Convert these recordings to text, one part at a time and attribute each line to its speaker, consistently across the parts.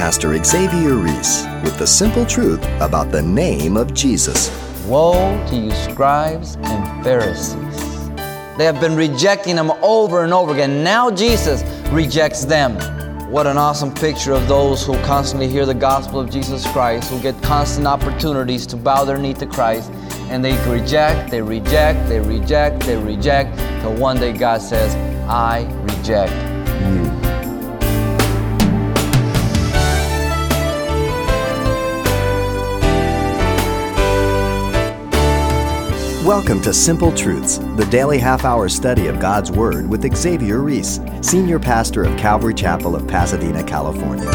Speaker 1: Pastor Xavier Reese with the simple truth about the name of Jesus.
Speaker 2: Woe to you, scribes and Pharisees! They have been rejecting him over and over again. Now Jesus rejects them. What an awesome picture of those who constantly hear the gospel of Jesus Christ, who get constant opportunities to bow their knee to Christ, and they reject, they reject, they reject, they reject, till one day God says, I reject you.
Speaker 1: Welcome to Simple Truths, the daily half hour study of God's Word with Xavier Reese, Senior Pastor of Calvary Chapel of Pasadena, California.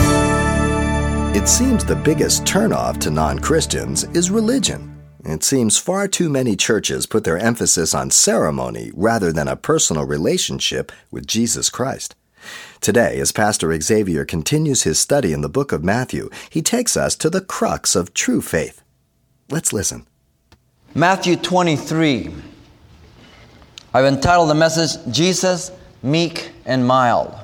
Speaker 1: It seems the biggest turnoff to non Christians is religion. It seems far too many churches put their emphasis on ceremony rather than a personal relationship with Jesus Christ. Today, as Pastor Xavier continues his study in the book of Matthew, he takes us to the crux of true faith. Let's listen.
Speaker 2: Matthew 23. I've entitled the message, Jesus, Meek and Mild.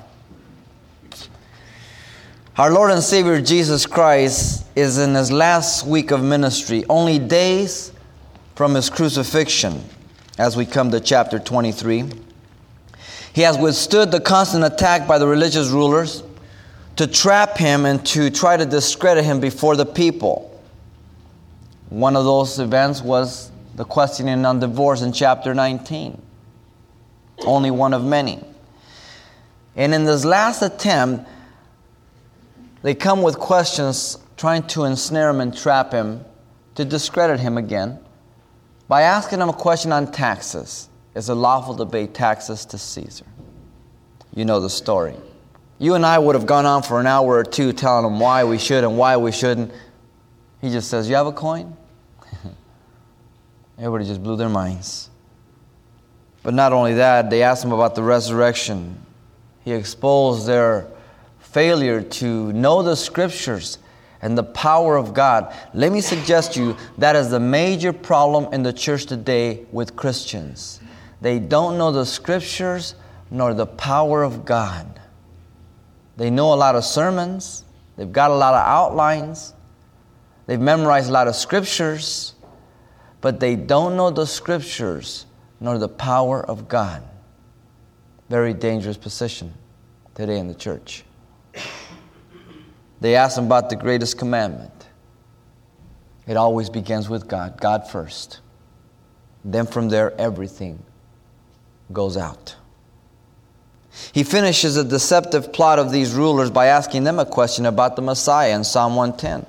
Speaker 2: Our Lord and Savior Jesus Christ is in his last week of ministry, only days from his crucifixion, as we come to chapter 23. He has withstood the constant attack by the religious rulers to trap him and to try to discredit him before the people. One of those events was the questioning on divorce in chapter 19. Only one of many. And in this last attempt, they come with questions trying to ensnare him and trap him to discredit him again by asking him a question on taxes. Is it lawful to pay taxes to Caesar? You know the story. You and I would have gone on for an hour or two telling him why we should and why we shouldn't. He just says, You have a coin? Everybody just blew their minds. But not only that, they asked him about the resurrection. He exposed their failure to know the scriptures and the power of God. Let me suggest to you that is the major problem in the church today with Christians. They don't know the scriptures nor the power of God. They know a lot of sermons, they've got a lot of outlines, they've memorized a lot of scriptures, but they don't know the scriptures nor the power of God. Very dangerous position today in the church. They ask them about the greatest commandment. It always begins with God, God first. Then from there, everything goes out. He finishes a deceptive plot of these rulers by asking them a question about the Messiah in Psalm 110.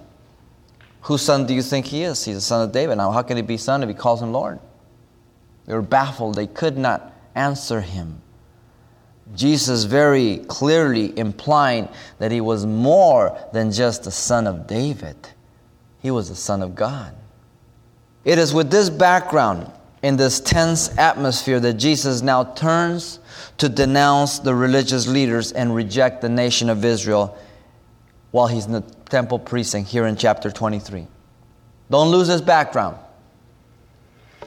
Speaker 2: Whose son do you think he is? He's the son of David. Now, how can he be son if he calls him Lord? They were baffled. They could not answer him. Jesus very clearly implying that he was more than just the son of David, he was the son of God. It is with this background, in this tense atmosphere, that Jesus now turns to denounce the religious leaders and reject the nation of Israel while he's in the temple precinct here in chapter 23. Don't lose his background.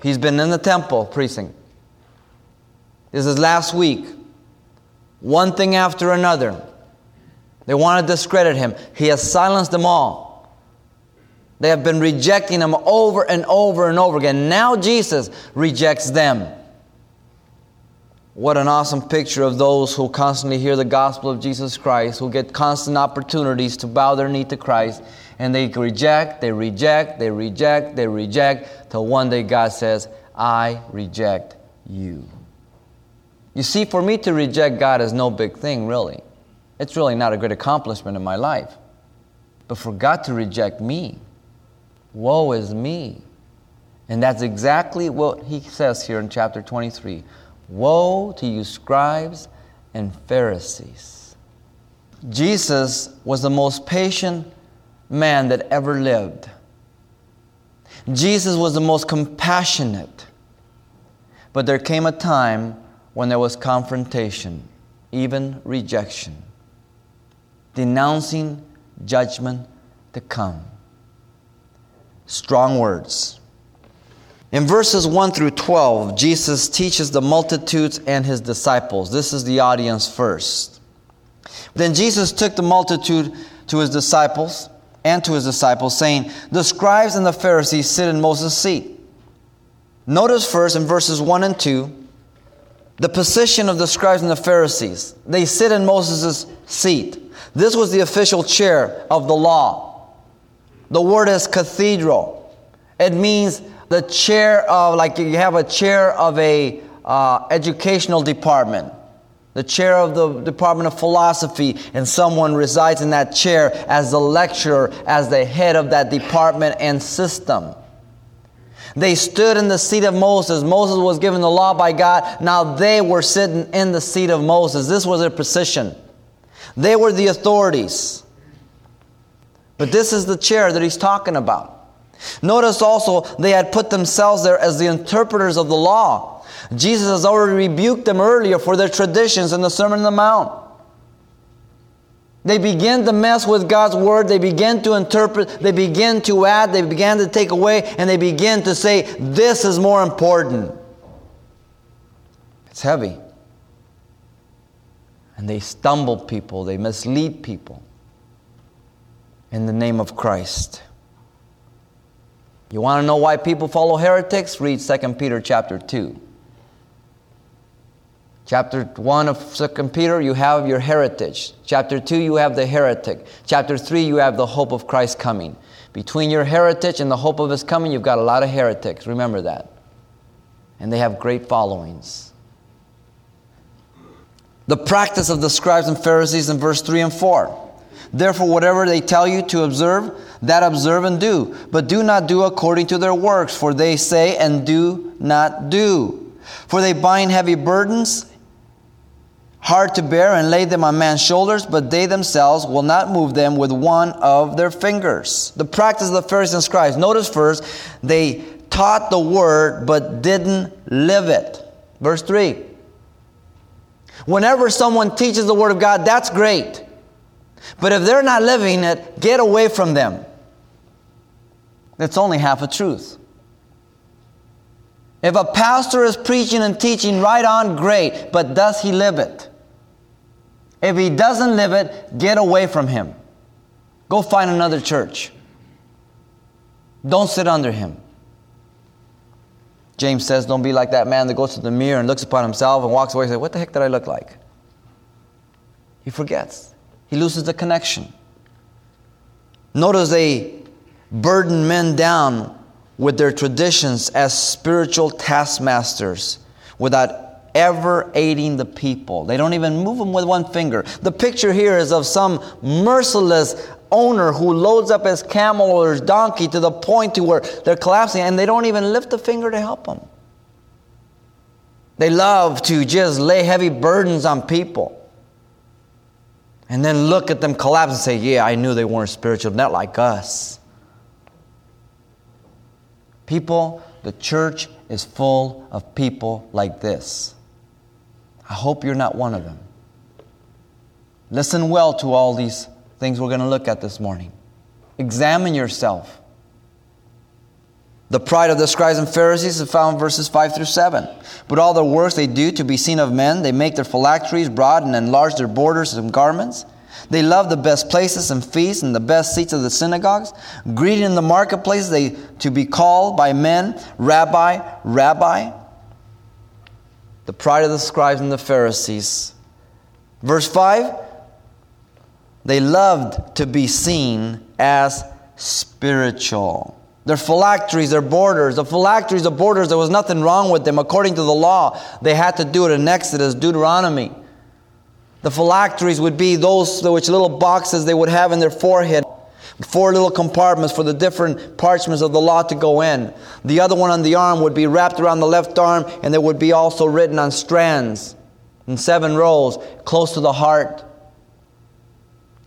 Speaker 2: He's been in the temple precinct. This is last week. One thing after another. They want to discredit him. He has silenced them all. They have been rejecting him over and over and over again. Now Jesus rejects them. What an awesome picture of those who constantly hear the gospel of Jesus Christ, who get constant opportunities to bow their knee to Christ, and they reject, they reject, they reject, they reject, till one day God says, I reject you. You see, for me to reject God is no big thing, really. It's really not a great accomplishment in my life. But for God to reject me, woe is me. And that's exactly what he says here in chapter 23. Woe to you, scribes and Pharisees. Jesus was the most patient man that ever lived. Jesus was the most compassionate. But there came a time when there was confrontation, even rejection, denouncing judgment to come. Strong words. In verses 1 through 12, Jesus teaches the multitudes and his disciples. This is the audience first. Then Jesus took the multitude to his disciples and to his disciples, saying, The scribes and the Pharisees sit in Moses' seat. Notice first in verses 1 and 2 the position of the scribes and the Pharisees. They sit in Moses' seat. This was the official chair of the law. The word is cathedral. It means the chair of, like you have a chair of a uh, educational department, the chair of the Department of Philosophy, and someone resides in that chair as the lecturer, as the head of that department and system. They stood in the seat of Moses. Moses was given the law by God. Now they were sitting in the seat of Moses. This was their position. They were the authorities. But this is the chair that he's talking about. Notice also they had put themselves there as the interpreters of the law. Jesus has already rebuked them earlier for their traditions in the Sermon on the Mount. They begin to mess with God's word. They begin to interpret. They begin to add. They begin to take away. And they begin to say, this is more important. It's heavy. And they stumble people. They mislead people in the name of Christ. You want to know why people follow heretics? Read 2 Peter chapter 2. Chapter 1 of 2 Peter, you have your heritage. Chapter 2, you have the heretic. Chapter 3, you have the hope of Christ coming. Between your heritage and the hope of his coming, you've got a lot of heretics. Remember that. And they have great followings. The practice of the scribes and Pharisees in verse 3 and 4. Therefore, whatever they tell you to observe, that observe and do. But do not do according to their works, for they say and do not do. For they bind heavy burdens hard to bear and lay them on man's shoulders, but they themselves will not move them with one of their fingers. The practice of the Pharisees and scribes. Notice first, they taught the word but didn't live it. Verse 3. Whenever someone teaches the word of God, that's great. But if they're not living it, get away from them. That's only half a truth. If a pastor is preaching and teaching right on, great, but does he live it? If he doesn't live it, get away from him. Go find another church. Don't sit under him. James says, Don't be like that man that goes to the mirror and looks upon himself and walks away and says, What the heck did I look like? He forgets. He loses the connection. Notice they burden men down with their traditions as spiritual taskmasters without ever aiding the people. They don't even move them with one finger. The picture here is of some merciless owner who loads up his camel or his donkey to the point to where they're collapsing and they don't even lift a finger to help them. They love to just lay heavy burdens on people. And then look at them collapse and say, Yeah, I knew they weren't spiritual, not like us. People, the church is full of people like this. I hope you're not one of them. Listen well to all these things we're going to look at this morning. Examine yourself. The pride of the scribes and Pharisees is found in verses 5 through 7. But all the works they do to be seen of men, they make their phylacteries broad and enlarge their borders and garments. They love the best places and feasts and the best seats of the synagogues. Greeting in the marketplace they to be called by men, Rabbi, Rabbi the pride of the scribes and the Pharisees. Verse 5 they loved to be seen as spiritual. Their phylacteries, their borders, the phylacteries, the borders, there was nothing wrong with them. According to the law, they had to do it in Exodus, Deuteronomy. The phylacteries would be those which little boxes they would have in their forehead Four little compartments for the different parchments of the law to go in. The other one on the arm would be wrapped around the left arm, and there would be also written on strands in seven rows close to the heart.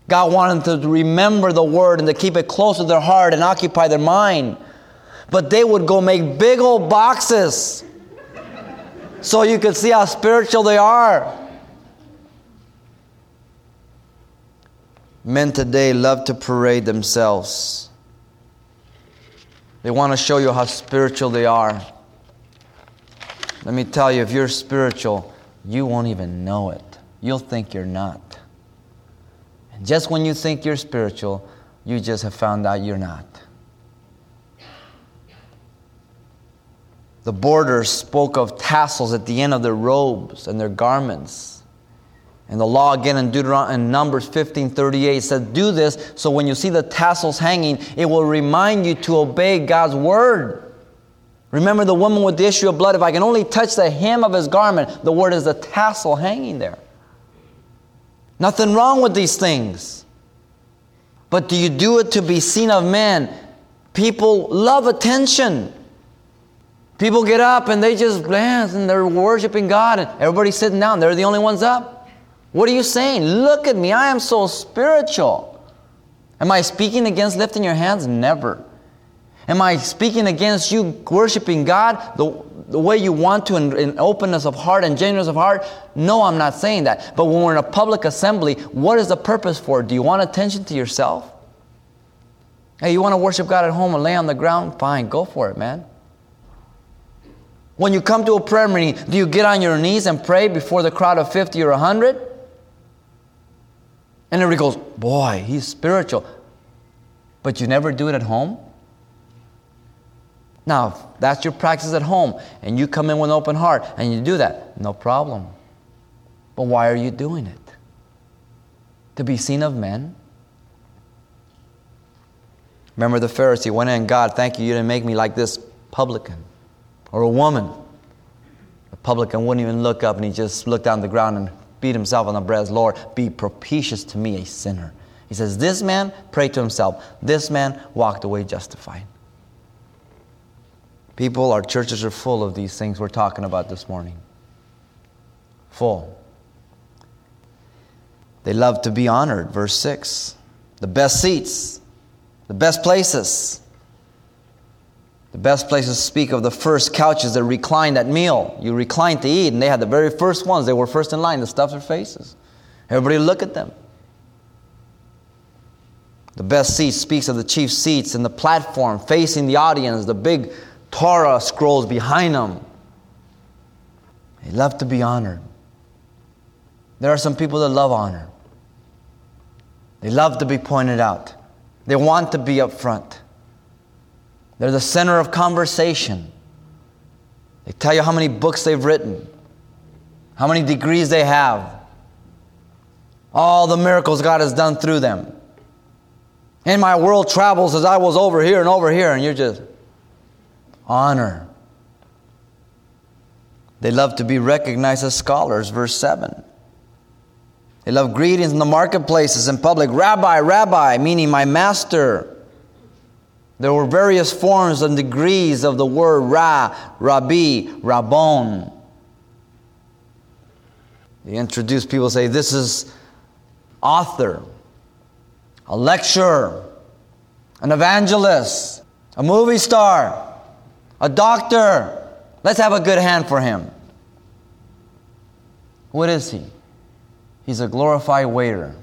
Speaker 2: God wanted them to remember the word and to keep it close to their heart and occupy their mind. But they would go make big old boxes so you could see how spiritual they are. Men today love to parade themselves. They want to show you how spiritual they are. Let me tell you, if you're spiritual, you won't even know it. You'll think you're not. And Just when you think you're spiritual, you just have found out you're not. The borders spoke of tassels at the end of their robes and their garments. And the law again in Deuteronomy in Numbers 15:38 says, "Do this so when you see the tassels hanging, it will remind you to obey God's word." Remember the woman with the issue of blood, if I can only touch the hem of his garment, the word is the tassel hanging there. Nothing wrong with these things. But do you do it to be seen of men? People love attention. People get up and they just dance and they're worshiping God and everybody's sitting down. They're the only ones up. What are you saying? Look at me. I am so spiritual. Am I speaking against lifting your hands? Never. Am I speaking against you worshiping God the, the way you want to in, in openness of heart and genuineness of heart? No, I'm not saying that. But when we're in a public assembly, what is the purpose for? Do you want attention to yourself? Hey, you want to worship God at home and lay on the ground? Fine, go for it, man. When you come to a prayer meeting, do you get on your knees and pray before the crowd of 50 or 100? And everybody goes, Boy, he's spiritual. But you never do it at home? Now, that's your practice at home and you come in with an open heart and you do that, no problem. But why are you doing it? To be seen of men? Remember the Pharisee went in, God, thank you, you didn't make me like this publican or a woman. The publican wouldn't even look up and he just looked down the ground and beat himself on the breast. Lord, be propitious to me, a sinner. He says, This man prayed to himself. This man walked away justified. People, our churches are full of these things we're talking about this morning. Full. They love to be honored, verse 6. The best seats, the best places. The best places speak of the first couches that reclined at meal. You reclined to eat, and they had the very first ones. They were first in line to stuff their faces. Everybody look at them. The best seat speaks of the chief seats in the platform facing the audience, the big Torah scrolls behind them. They love to be honored. There are some people that love honor. They love to be pointed out. They want to be up front. They're the center of conversation. They tell you how many books they've written, how many degrees they have, all the miracles God has done through them. And my world travels as I was over here and over here, and you're just honor. They love to be recognized as scholars, verse 7. They love greetings in the marketplaces and public. Rabbi, rabbi, meaning my master. There were various forms and degrees of the word Ra, Rabbi, Rabbon. They introduce people say, This is author, a lecturer, an evangelist, a movie star, a doctor. Let's have a good hand for him. What is he? He's a glorified waiter.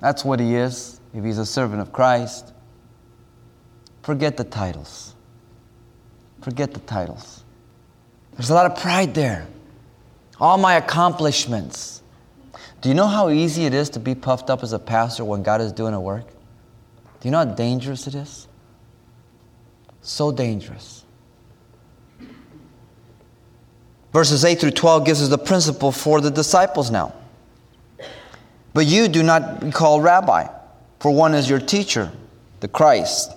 Speaker 2: That's what he is if he's a servant of Christ. Forget the titles. Forget the titles. There's a lot of pride there. All my accomplishments. Do you know how easy it is to be puffed up as a pastor when God is doing a work? Do you know how dangerous it is? So dangerous. Verses 8 through 12 gives us the principle for the disciples now. But you do not be called rabbi, for one is your teacher, the Christ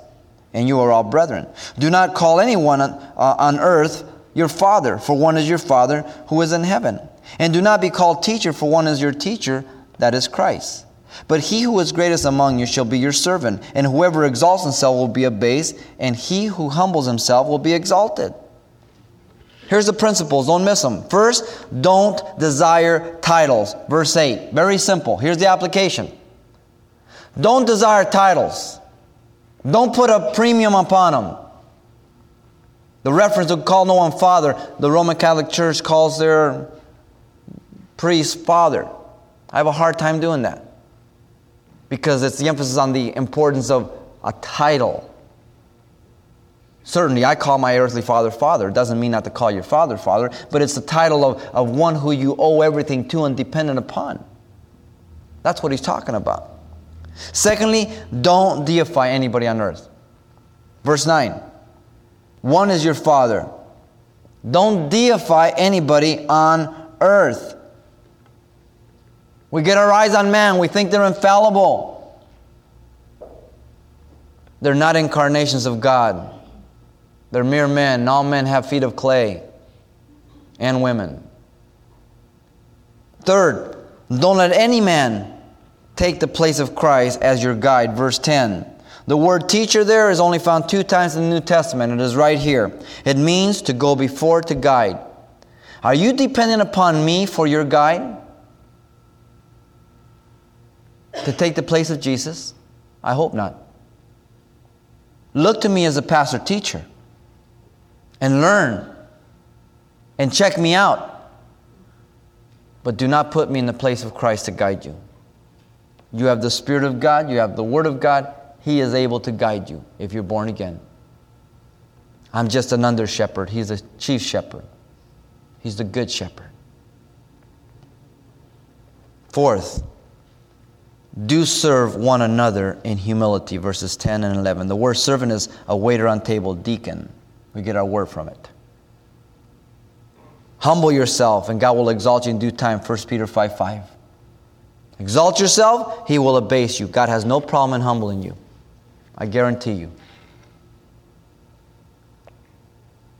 Speaker 2: and you are all brethren. Do not call anyone on, uh, on earth your father, for one is your father who is in heaven. And do not be called teacher, for one is your teacher, that is Christ. But he who is greatest among you shall be your servant, and whoever exalts himself will be abased, and he who humbles himself will be exalted. Here's the principles, don't miss them. First, don't desire titles. Verse 8, very simple. Here's the application. Don't desire titles. Don't put a premium upon them. The reference to call no one father, the Roman Catholic Church calls their priest father. I have a hard time doing that because it's the emphasis on the importance of a title. Certainly, I call my earthly father father. It doesn't mean not to call your father father, but it's the title of, of one who you owe everything to and dependent upon. That's what he's talking about. Secondly, don't deify anybody on earth. Verse 9 One is your Father. Don't deify anybody on earth. We get our eyes on man, we think they're infallible. They're not incarnations of God. They're mere men. All men have feet of clay and women. Third, don't let any man take the place of Christ as your guide. Verse 10. The word teacher there is only found two times in the New Testament. It is right here. It means to go before to guide. Are you dependent upon me for your guide? To take the place of Jesus? I hope not. Look to me as a pastor teacher and learn and check me out. But do not put me in the place of Christ to guide you. You have the Spirit of God, you have the Word of God. He is able to guide you if you're born again. I'm just an under shepherd. He's a chief shepherd. He's the good shepherd. Fourth, do serve one another in humility, verses 10 and 11. The word servant is a waiter on table, deacon. We get our word from it. Humble yourself, and God will exalt you in due time, 1 Peter 5 5. Exalt yourself, he will abase you. God has no problem in humbling you. I guarantee you.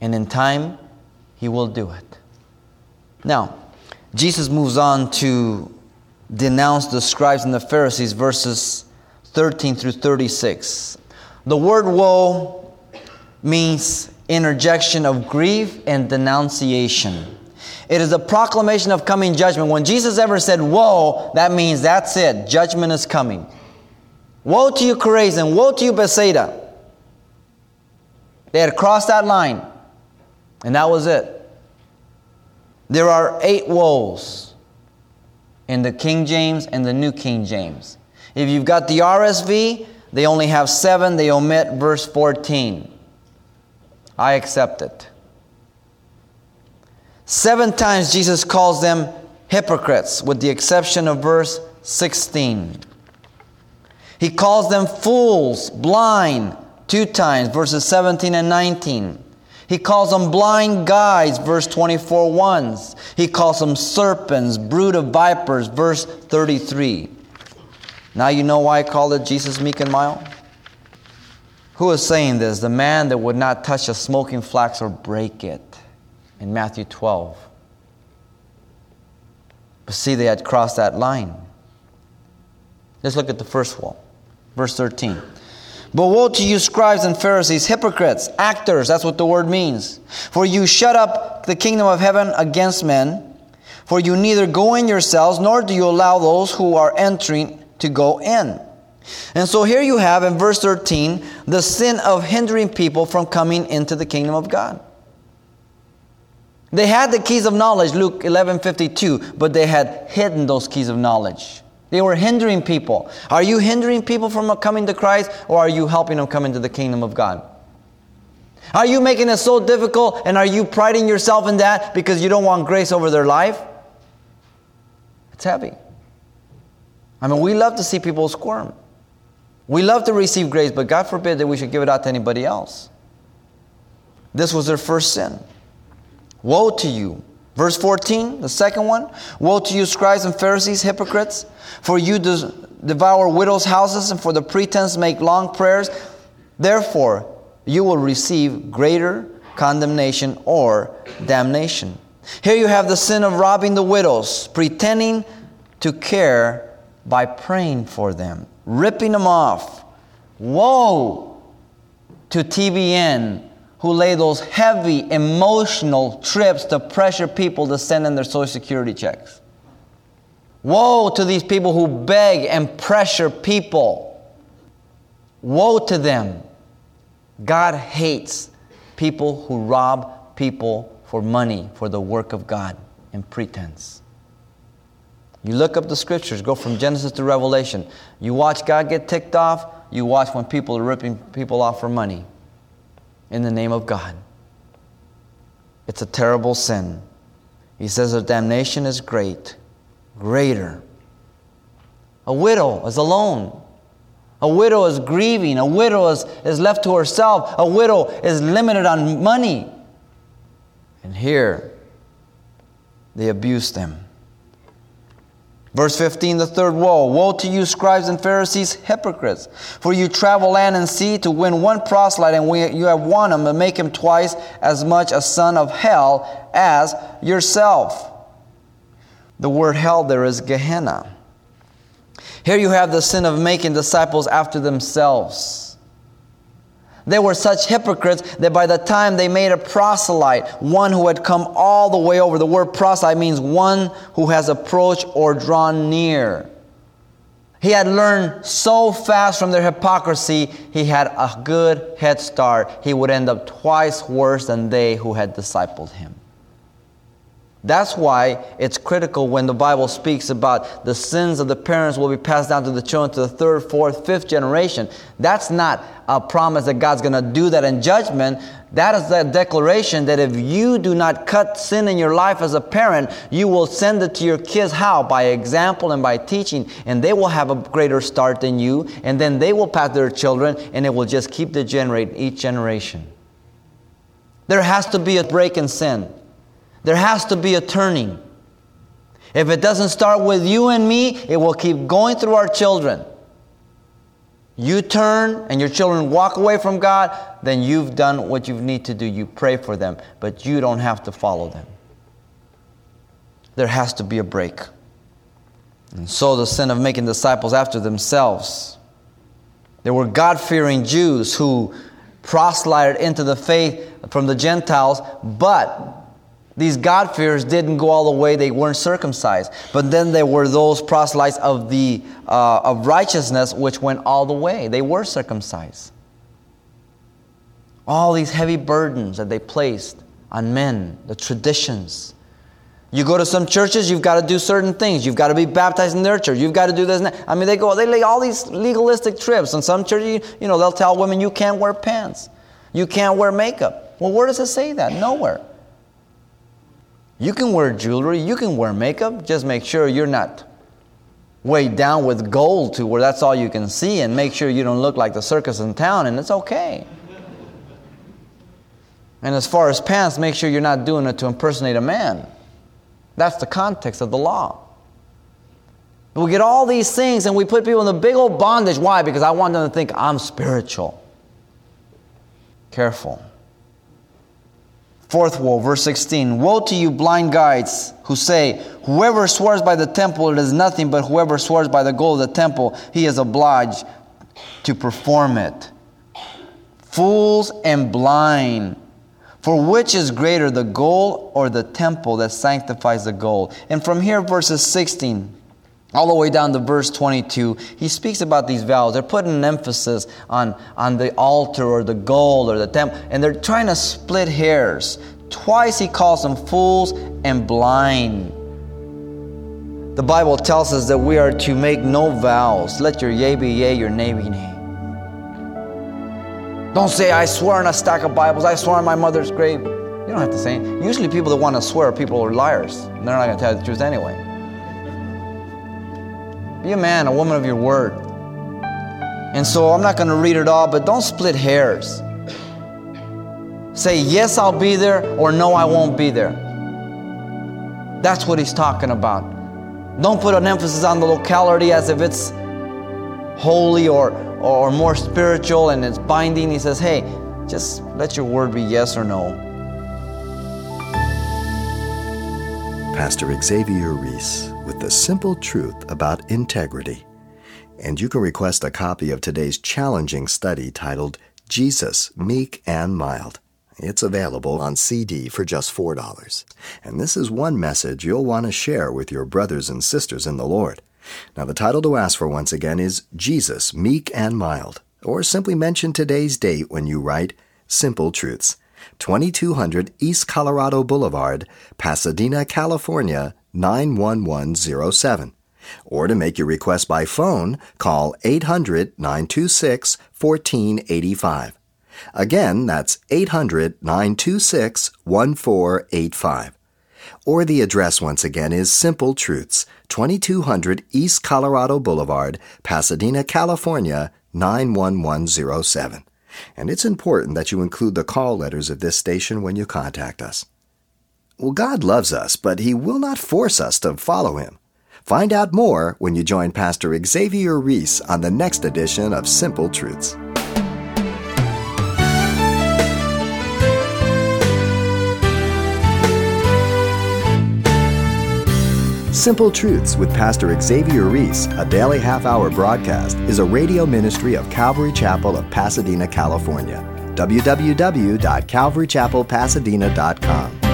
Speaker 2: And in time, he will do it. Now, Jesus moves on to denounce the scribes and the Pharisees, verses 13 through 36. The word woe means interjection of grief and denunciation. It is a proclamation of coming judgment. When Jesus ever said woe, that means that's it. Judgment is coming. Woe to you, Chorazin. Woe to you, Bethsaida. They had crossed that line, and that was it. There are eight woes in the King James and the New King James. If you've got the RSV, they only have seven, they omit verse 14. I accept it. Seven times Jesus calls them hypocrites, with the exception of verse 16. He calls them fools, blind, two times, verses 17 and 19. He calls them blind guides, verse 24 ones. He calls them serpents, brood of vipers, verse 33. Now you know why I call it Jesus meek and mild? Who is saying this? The man that would not touch a smoking flax or break it in Matthew 12. But see, they had crossed that line. Let's look at the first one, verse 13. But woe to you, scribes and Pharisees, hypocrites, actors, that's what the word means. For you shut up the kingdom of heaven against men, for you neither go in yourselves, nor do you allow those who are entering to go in. And so here you have in verse 13 the sin of hindering people from coming into the kingdom of God. They had the keys of knowledge, Luke 11 52, but they had hidden those keys of knowledge. They were hindering people. Are you hindering people from coming to Christ or are you helping them come into the kingdom of God? Are you making it so difficult and are you priding yourself in that because you don't want grace over their life? It's heavy. I mean, we love to see people squirm. We love to receive grace, but God forbid that we should give it out to anybody else. This was their first sin. Woe to you Verse 14, the second one Woe to you, scribes and Pharisees, hypocrites, for you devour widows' houses and for the pretense make long prayers. Therefore, you will receive greater condemnation or damnation. Here you have the sin of robbing the widows, pretending to care by praying for them, ripping them off. Woe to TBN who lay those heavy emotional trips to pressure people to send in their Social Security checks. Woe to these people who beg and pressure people. Woe to them. God hates people who rob people for money for the work of God in pretense. You look up the scriptures, go from Genesis to Revelation. You watch God get ticked off, you watch when people are ripping people off for money in the name of God. It's a terrible sin. He says the damnation is great, greater. A widow is alone. A widow is grieving. A widow is, is left to herself. A widow is limited on money. And here, they abuse them. Verse 15, the third woe. Woe to you, scribes and Pharisees, hypocrites! For you travel land and sea to win one proselyte, and you have won him, and make him twice as much a son of hell as yourself. The word hell there is Gehenna. Here you have the sin of making disciples after themselves. They were such hypocrites that by the time they made a proselyte, one who had come all the way over, the word proselyte means one who has approached or drawn near. He had learned so fast from their hypocrisy, he had a good head start. He would end up twice worse than they who had discipled him. That's why it's critical when the Bible speaks about the sins of the parents will be passed down to the children to the third, fourth, fifth generation. That's not a promise that God's going to do that in judgment. That is that declaration that if you do not cut sin in your life as a parent, you will send it to your kids. How? By example and by teaching. And they will have a greater start than you. And then they will pass their children, and it will just keep degenerating each generation. There has to be a break in sin. There has to be a turning. If it doesn't start with you and me, it will keep going through our children. You turn and your children walk away from God, then you've done what you need to do. You pray for them, but you don't have to follow them. There has to be a break. And so the sin of making disciples after themselves. There were God fearing Jews who proselyted into the faith from the Gentiles, but these God-fearers didn't go all the way, they weren't circumcised. But then there were those proselytes of, the, uh, of righteousness which went all the way. They were circumcised. All these heavy burdens that they placed on men, the traditions. You go to some churches, you've got to do certain things. You've got to be baptized in their church. You've got to do this and that. I mean, they go, they lay all these legalistic trips. And some churches, you know, they'll tell women, you can't wear pants. You can't wear makeup. Well, where does it say that? Nowhere. You can wear jewelry, you can wear makeup, just make sure you're not weighed down with gold to where that's all you can see, and make sure you don't look like the circus in town, and it's okay. And as far as pants, make sure you're not doing it to impersonate a man. That's the context of the law. We get all these things and we put people in the big old bondage. Why? Because I want them to think I'm spiritual. Careful. Fourth woe, verse 16 Woe to you, blind guides, who say, Whoever swears by the temple, it is nothing, but whoever swears by the gold of the temple, he is obliged to perform it. Fools and blind. For which is greater, the gold or the temple that sanctifies the gold? And from here, verses 16 all the way down to verse 22, he speaks about these vows. They're putting an emphasis on, on the altar or the gold or the temple, and they're trying to split hairs. Twice he calls them fools and blind. The Bible tells us that we are to make no vows. Let your yea be yea, your nay be nay. Don't say, I swear on a stack of Bibles, I swear on my mother's grave. You don't have to say it. Usually, people that want to swear people are liars. They're not going to tell the truth anyway. Be a man, a woman of your word. And so I'm not going to read it all, but don't split hairs. Say, yes, I'll be there, or no, I won't be there. That's what he's talking about. Don't put an emphasis on the locality as if it's holy or, or more spiritual and it's binding. He says, hey, just let your word be yes or no.
Speaker 1: Pastor Xavier Reese with the simple truth about integrity. And you can request a copy of today's challenging study titled Jesus, Meek and Mild. It's available on CD for just $4. And this is one message you'll want to share with your brothers and sisters in the Lord. Now, the title to ask for once again is Jesus, Meek and Mild, or simply mention today's date when you write Simple Truths. 2200 East Colorado Boulevard, Pasadena, California 91107. Or to make your request by phone, call 800 926 1485. Again, that's 800 926 1485. Or the address once again is Simple Truths, 2200 East Colorado Boulevard, Pasadena, California, 91107. And it's important that you include the call letters of this station when you contact us. Well, God loves us, but He will not force us to follow Him. Find out more when you join Pastor Xavier Reese on the next edition of Simple Truths. Simple Truths with Pastor Xavier Reese, a daily half hour broadcast, is a radio ministry of Calvary Chapel of Pasadena, California. www.calvarychapelpasadena.com.